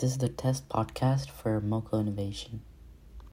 This is the test podcast for Moco Innovation.